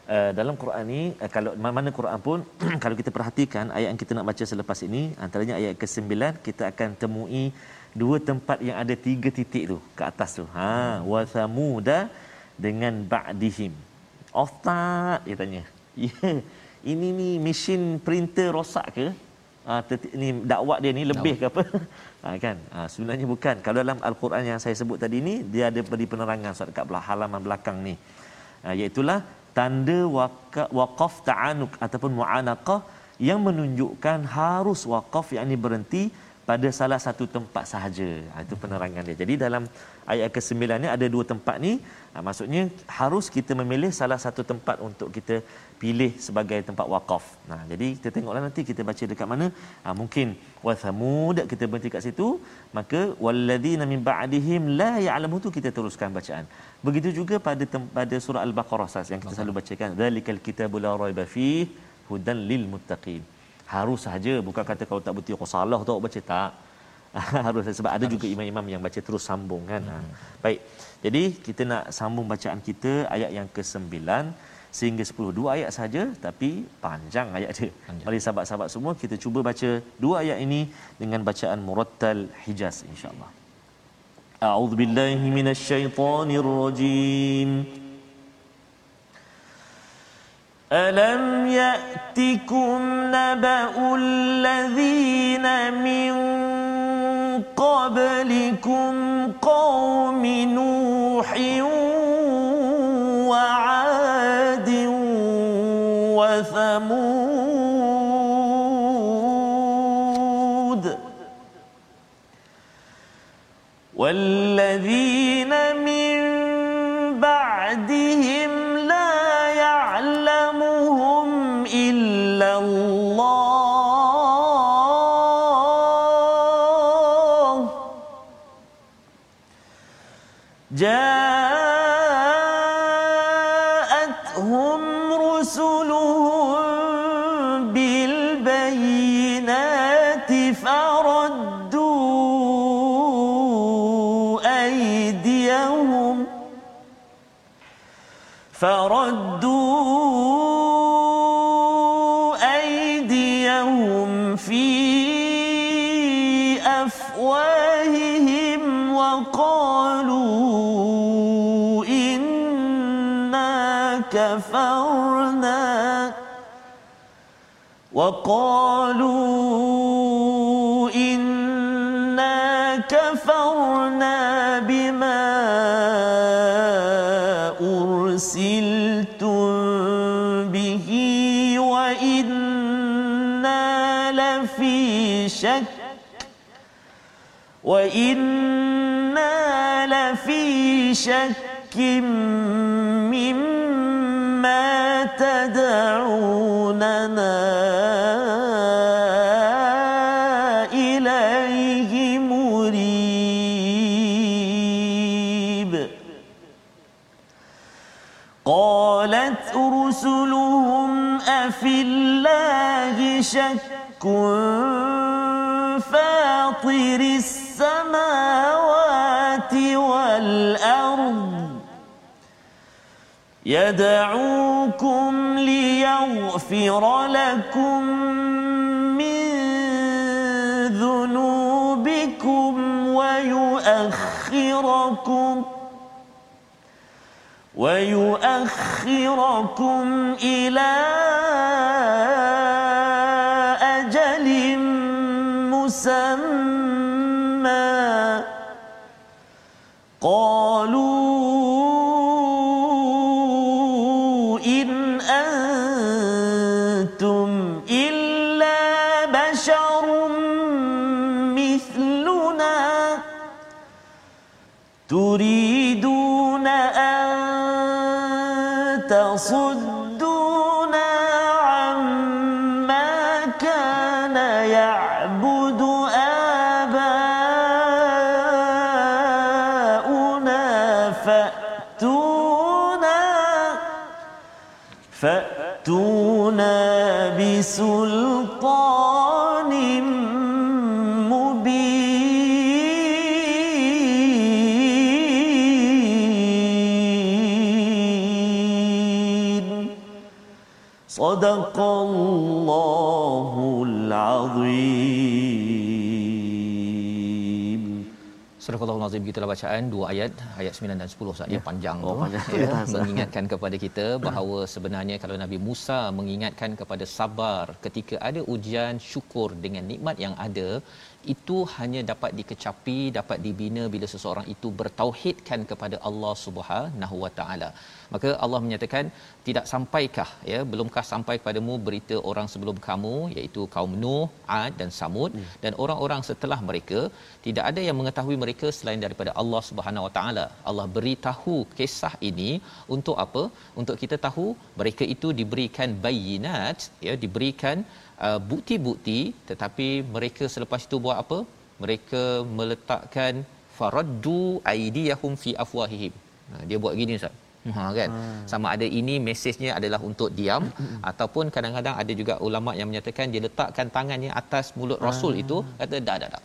Speaker 2: Uh, dalam Quran ni uh, kalau mana Quran pun (clears throat) kalau kita perhatikan ayat yang kita nak baca selepas ini antaranya ayat ke-9 kita akan temui dua tempat yang ada tiga titik tu ke atas tu ha wa samuda dengan ba'dihim tak dia tanya (laughs) ya yeah. ini ni mesin printer rosak ke ha, ni dakwah dia ni lebih ke apa? Ha, (laughs) kan? Ha, sebenarnya bukan. Kalau dalam al-Quran yang saya sebut tadi ni dia ada beri penerangan surat kat belah halaman belakang ni. Ha, iaitu tanda waqaf ta'anuk ataupun mu'anaqah yang menunjukkan harus waqaf yang ini berhenti pada salah satu tempat sahaja. Ha, itu penerangan dia. Jadi dalam ayat ke-9 ni ada dua tempat ni. Ha, maksudnya harus kita memilih salah satu tempat untuk kita pilih sebagai tempat wakaf. Nah, jadi kita tengoklah nanti kita baca dekat mana. Ha, mungkin wa thamud kita berhenti kat situ, maka walladzina min ba'dihim la ya'lamu tu kita teruskan bacaan. Begitu juga pada pada surah al-Baqarah yang kita selalu bacakan, zalikal kitabul la raiba fihi hudan lil muttaqin harus saja bukan kata kalau tak betul kau salah tu baca. Tak. (laughs) Harus sebab ada juga imam-imam yang baca terus sambung kan. Hmm. baik. Jadi kita nak sambung bacaan kita ayat yang ke-9 sehingga 10 dua ayat saja tapi panjang ayat dia. Panjang. mari sahabat-sahabat semua kita cuba baca dua ayat ini dengan bacaan murattal hijaz insyaallah a'udzubillahi minasyaitonirrajim ألم يأتكم نبأ الذين من قبلكم قوم نوح وعاد وثمود والذين وقالوا إنا كفرنا بما أرسلتم به وإنا لفي شك وإنا لفي شك شك فاطر السماوات والأرض يدعوكم ليغفر لكم من ذنوبكم ويؤخركم ويؤخركم إلى تريدون أن تصدونا عما كان يعبد آباؤنا فأتونا فأتونا بسلطان
Speaker 1: Al-Azim kita bacaan dua ayat ayat 9 dan 10 Ustaz ya. panjang
Speaker 2: Oh, panjang.
Speaker 1: ya,
Speaker 2: Betul, (laughs)
Speaker 1: mengingatkan kepada kita bahawa sebenarnya kalau Nabi Musa mengingatkan kepada sabar ketika ada ujian syukur dengan nikmat yang ada itu hanya dapat dikecapi dapat dibina bila seseorang itu bertauhidkan kepada Allah Subhanahu Wa Taala maka Allah menyatakan tidak sampaikah ya belumkah sampai kepadamu berita orang sebelum kamu iaitu kaum Nuh, Ad dan Samud hmm. dan orang-orang setelah mereka tidak ada yang mengetahui mereka selain daripada Allah Subhanahu Wa Taala. Allah beritahu kisah ini untuk apa? Untuk kita tahu mereka itu diberikan bayinat ya diberikan uh, bukti-bukti tetapi mereka selepas itu buat apa? Mereka meletakkan faraddu aidiyahum fi afwahihim. Ha, dia buat gini Ustaz. Ha kan. Hmm. Sama ada ini mesejnya adalah untuk diam hmm. ataupun kadang-kadang ada juga ulama yang menyatakan dia letakkan tangannya atas mulut rasul itu kata dah dah dah.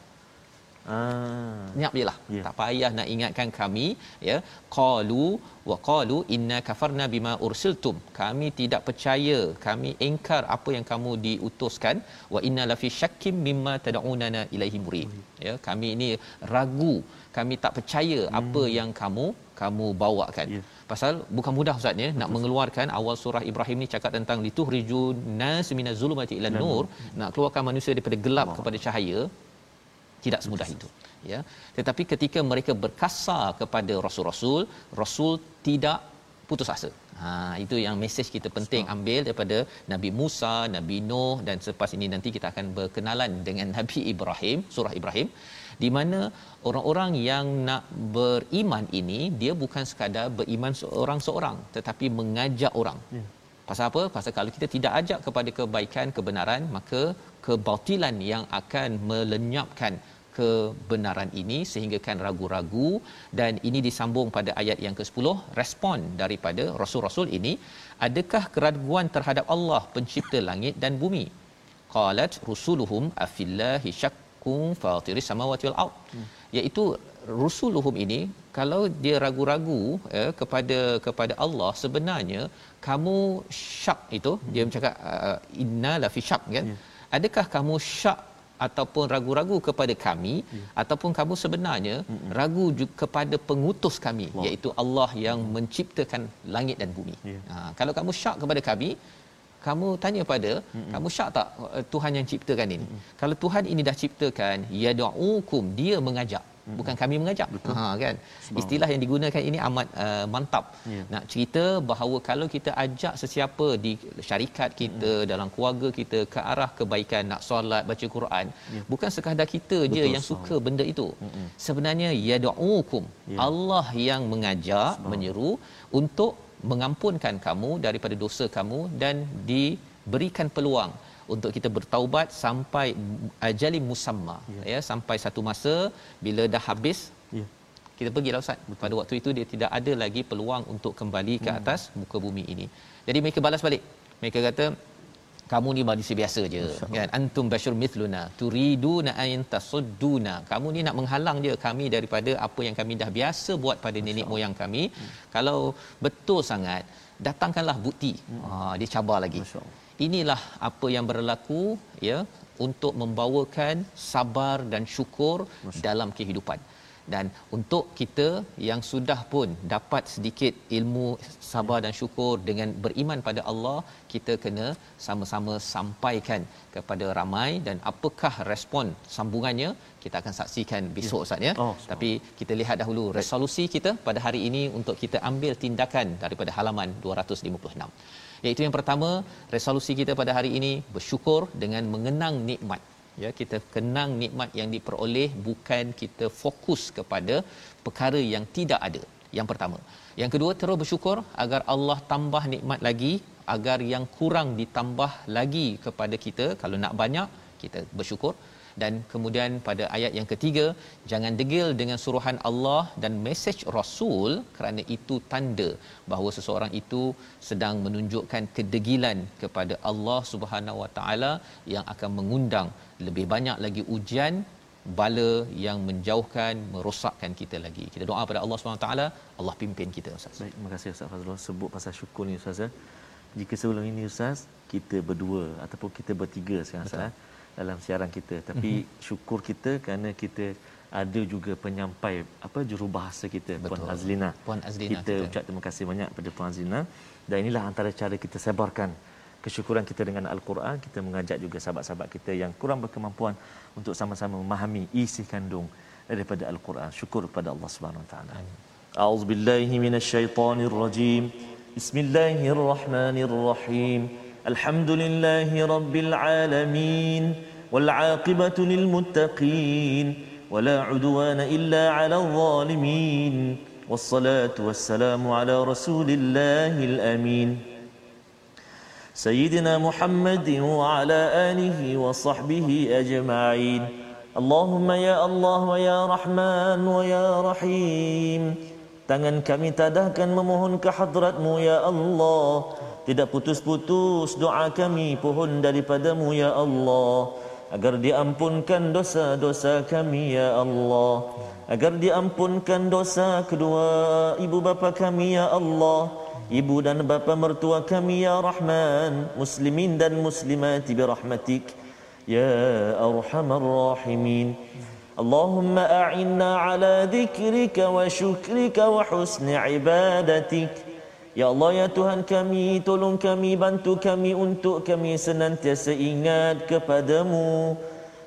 Speaker 2: Ah.
Speaker 1: Nyap je lah.
Speaker 2: Ya.
Speaker 1: Tak payah nak ingatkan kami ya. Qalu wa qalu inna kafarna bima ursiltum. Kami tidak percaya, kami ingkar apa yang kamu diutuskan wa inna lafi syakkim mimma tad'unana ilaihi murib. Ya, kami ini ragu, kami tak percaya hmm. apa yang kamu kamu bawakan.
Speaker 2: Ya.
Speaker 1: Pasal bukan mudah ustaz ya nak mengeluarkan awal surah Ibrahim ni cakap tentang lituhrijun nas minaz zulumati ilan nur, nak keluarkan manusia daripada gelap kepada cahaya tidak semudah itu ya. Tetapi ketika mereka berkasar kepada rasul-rasul rasul tidak putus asa. Ha itu yang mesej kita penting ambil daripada Nabi Musa Nabi Nuh dan selepas ini nanti kita akan berkenalan dengan Nabi Ibrahim surah Ibrahim di mana orang-orang yang nak beriman ini dia bukan sekadar beriman seorang-seorang tetapi mengajak orang. Ya. Pasal apa? Pasal kalau kita tidak ajak kepada kebaikan, kebenaran, maka kebatilan yang akan melenyapkan kebenaran ini sehingga kan ragu-ragu dan ini disambung pada ayat yang ke-10 respon daripada rasul-rasul ini adakah keraguan terhadap Allah pencipta langit dan bumi qalat rusuluhum afillahi syakkum fatiris samawati wal ard hmm. Iaitu rusuluhum ini kalau dia ragu-ragu eh, kepada kepada Allah sebenarnya kamu syak itu hmm. dia bercakap uh, inna la fi syak kan yeah. adakah kamu syak ataupun ragu-ragu kepada kami ya. ataupun kamu sebenarnya Mm-mm. ragu kepada pengutus kami wow. iaitu Allah yang menciptakan langit dan bumi. Ya. Ha kalau kamu syak kepada kami kamu tanya pada Mm-mm. kamu syak tak uh, Tuhan yang ciptakan ini? Mm-mm. Kalau Tuhan ini dah ciptakan yad'ukum dia mengajak bukan kami mengajak Betul. ha kan istilah yang digunakan ini amat uh, mantap yeah. nak cerita bahawa kalau kita ajak sesiapa di syarikat kita mm. dalam keluarga kita ke arah kebaikan nak solat baca Quran yeah. bukan sekadar kita Betul, je yang suka benda itu Mm-mm. sebenarnya yad'ukum yeah. Allah yang mengajak menyeru untuk mengampunkan kamu daripada dosa kamu dan diberikan peluang untuk kita bertaubat sampai ajali musamma ya. ya sampai satu masa bila dah habis ya kita pergilah ustaz Betul. pada waktu itu dia tidak ada lagi peluang untuk kembali ke hmm. atas hmm. muka bumi ini jadi mereka balas balik mereka kata kamu ni manusia biasa je kan? Antum bashur mithluna turiduna an tasudduna. Kamu ni nak menghalang je kami daripada apa yang kami dah biasa buat pada nenek moyang kami. Hmm. kalau betul sangat datangkanlah bukti. Hmm. ha dia cabar lagi. Inilah apa yang berlaku ya untuk membawakan sabar dan syukur Masya. dalam kehidupan dan untuk kita yang sudah pun dapat sedikit ilmu sabar dan syukur dengan beriman pada Allah kita kena sama-sama sampaikan kepada ramai dan apakah respon sambungannya kita akan saksikan besok ya. Ustaz ya. Oh, Tapi kita lihat dahulu resolusi kita pada hari ini untuk kita ambil tindakan daripada halaman 256 iaitu yang pertama resolusi kita pada hari ini bersyukur dengan mengenang nikmat ya kita kenang nikmat yang diperoleh bukan kita fokus kepada perkara yang tidak ada. Yang pertama. Yang kedua terus bersyukur agar Allah tambah nikmat lagi agar yang kurang ditambah lagi kepada kita. Kalau nak banyak kita bersyukur dan kemudian pada ayat yang ketiga jangan degil dengan suruhan Allah dan mesej Rasul kerana itu tanda bahawa seseorang itu sedang menunjukkan kedegilan kepada Allah Subhanahu Wa Taala yang akan mengundang lebih banyak lagi ujian bala yang menjauhkan merosakkan kita lagi. Kita doa pada Allah taala, Allah pimpin kita Ustaz.
Speaker 2: Baik, terima kasih Ustaz Fazrul sebut pasal syukur ni Ustaz. Ya. Jika sebelum ini Ustaz, kita berdua ataupun kita bertiga sekarang Ustaz dalam siaran kita tapi mm-hmm. syukur kita kerana kita ada juga penyampai apa jurubahasa kita Betul. Puan Azlina.
Speaker 1: Puan Azlina
Speaker 2: kita, kita ucap terima kasih banyak kepada Puan Azlina dan inilah antara cara kita sebarkan kesyukuran kita dengan Al-Quran kita mengajak juga sahabat-sahabat kita yang kurang berkemampuan untuk sama-sama memahami isi kandung daripada Al-Quran syukur kepada Allah Subhanahu Wa Taala. A'udzubillahi minasyaitonirrajim. Bismillahirrahmanirrahim. الحمد لله رب العالمين والعاقبة للمتقين ولا عدوان إلا على الظالمين والصلاة والسلام على رسول الله الأمين سيدنا محمد وعلى آله وصحبه أجمعين اللهم يا الله ويا رحمن ويا رحيم Tangan kami tadahkan memohon ke hadratmu ya Allah tidak putus-putus doa kami pohon daripadamu ya Allah. Agar diampunkan dosa-dosa kami ya Allah. Agar diampunkan dosa kedua ibu bapa kami ya Allah. Ibu dan bapa mertua kami ya Rahman. Muslimin dan muslimat bi rahmatik ya arhamar rahimin. اللهم أعنا على ذكرك وشكرك وحسن عبادتك Ya Allah ya Tuhan kami tolong kami bantu kami untuk kami senantiasa ingat kepadamu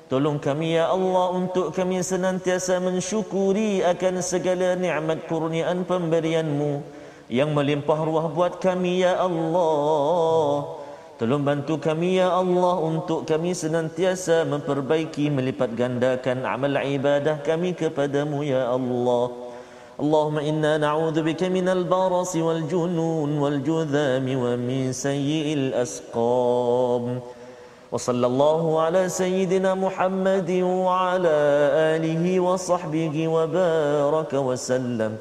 Speaker 2: Tolong kami ya Allah untuk kami senantiasa mensyukuri akan segala nikmat kurniaan pemberianmu yang melimpah ruah buat kami ya Allah Tolong bantu kami ya Allah untuk kami senantiasa memperbaiki melipat gandakan amal ibadah kami kepadamu ya Allah. اللهم إنا نعوذ بك من البرص والجنون والجذام ومن سيء الأسقام. وصلى الله على سيدنا محمد وعلى آله وصحبه وبارك وسلم.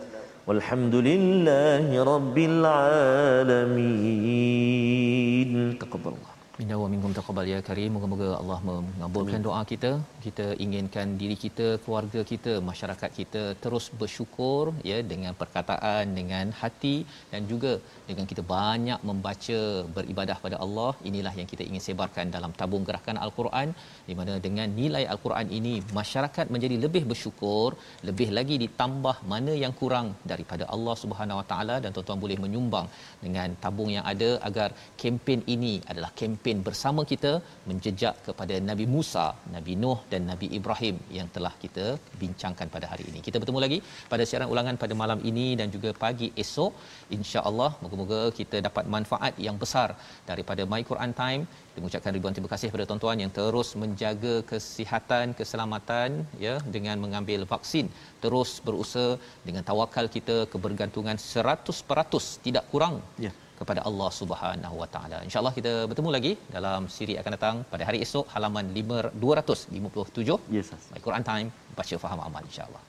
Speaker 2: والحمد لله رب العالمين.
Speaker 1: تقبل الله. Minna wa minkum taqabbal ya karim. Moga-moga Allah mengabulkan doa kita. Kita inginkan diri kita, keluarga kita, masyarakat kita terus bersyukur ya dengan perkataan, dengan hati dan juga dengan kita banyak membaca, beribadah pada Allah. Inilah yang kita ingin sebarkan dalam tabung gerakan Al-Quran di mana dengan nilai Al-Quran ini masyarakat menjadi lebih bersyukur, lebih lagi ditambah mana yang kurang daripada Allah Subhanahu Wa Taala dan tuan-tuan boleh menyumbang dengan tabung yang ada agar kempen ini adalah kempen pemimpin bersama kita menjejak kepada Nabi Musa, Nabi Nuh dan Nabi Ibrahim yang telah kita bincangkan pada hari ini. Kita bertemu lagi pada siaran ulangan pada malam ini dan juga pagi esok. Insya-Allah moga-moga kita dapat manfaat yang besar daripada My Quran Time. Kita mengucapkan ribuan terima kasih kepada tuan-tuan yang terus menjaga kesihatan, keselamatan ya dengan mengambil vaksin. Terus berusaha dengan tawakal kita kebergantungan 100% tidak kurang. Ya kepada Allah Subhanahu Wa Taala. Insya-Allah kita bertemu lagi dalam siri akan datang pada hari esok halaman 257. Yes, Al-Quran Time baca faham amal insya-Allah.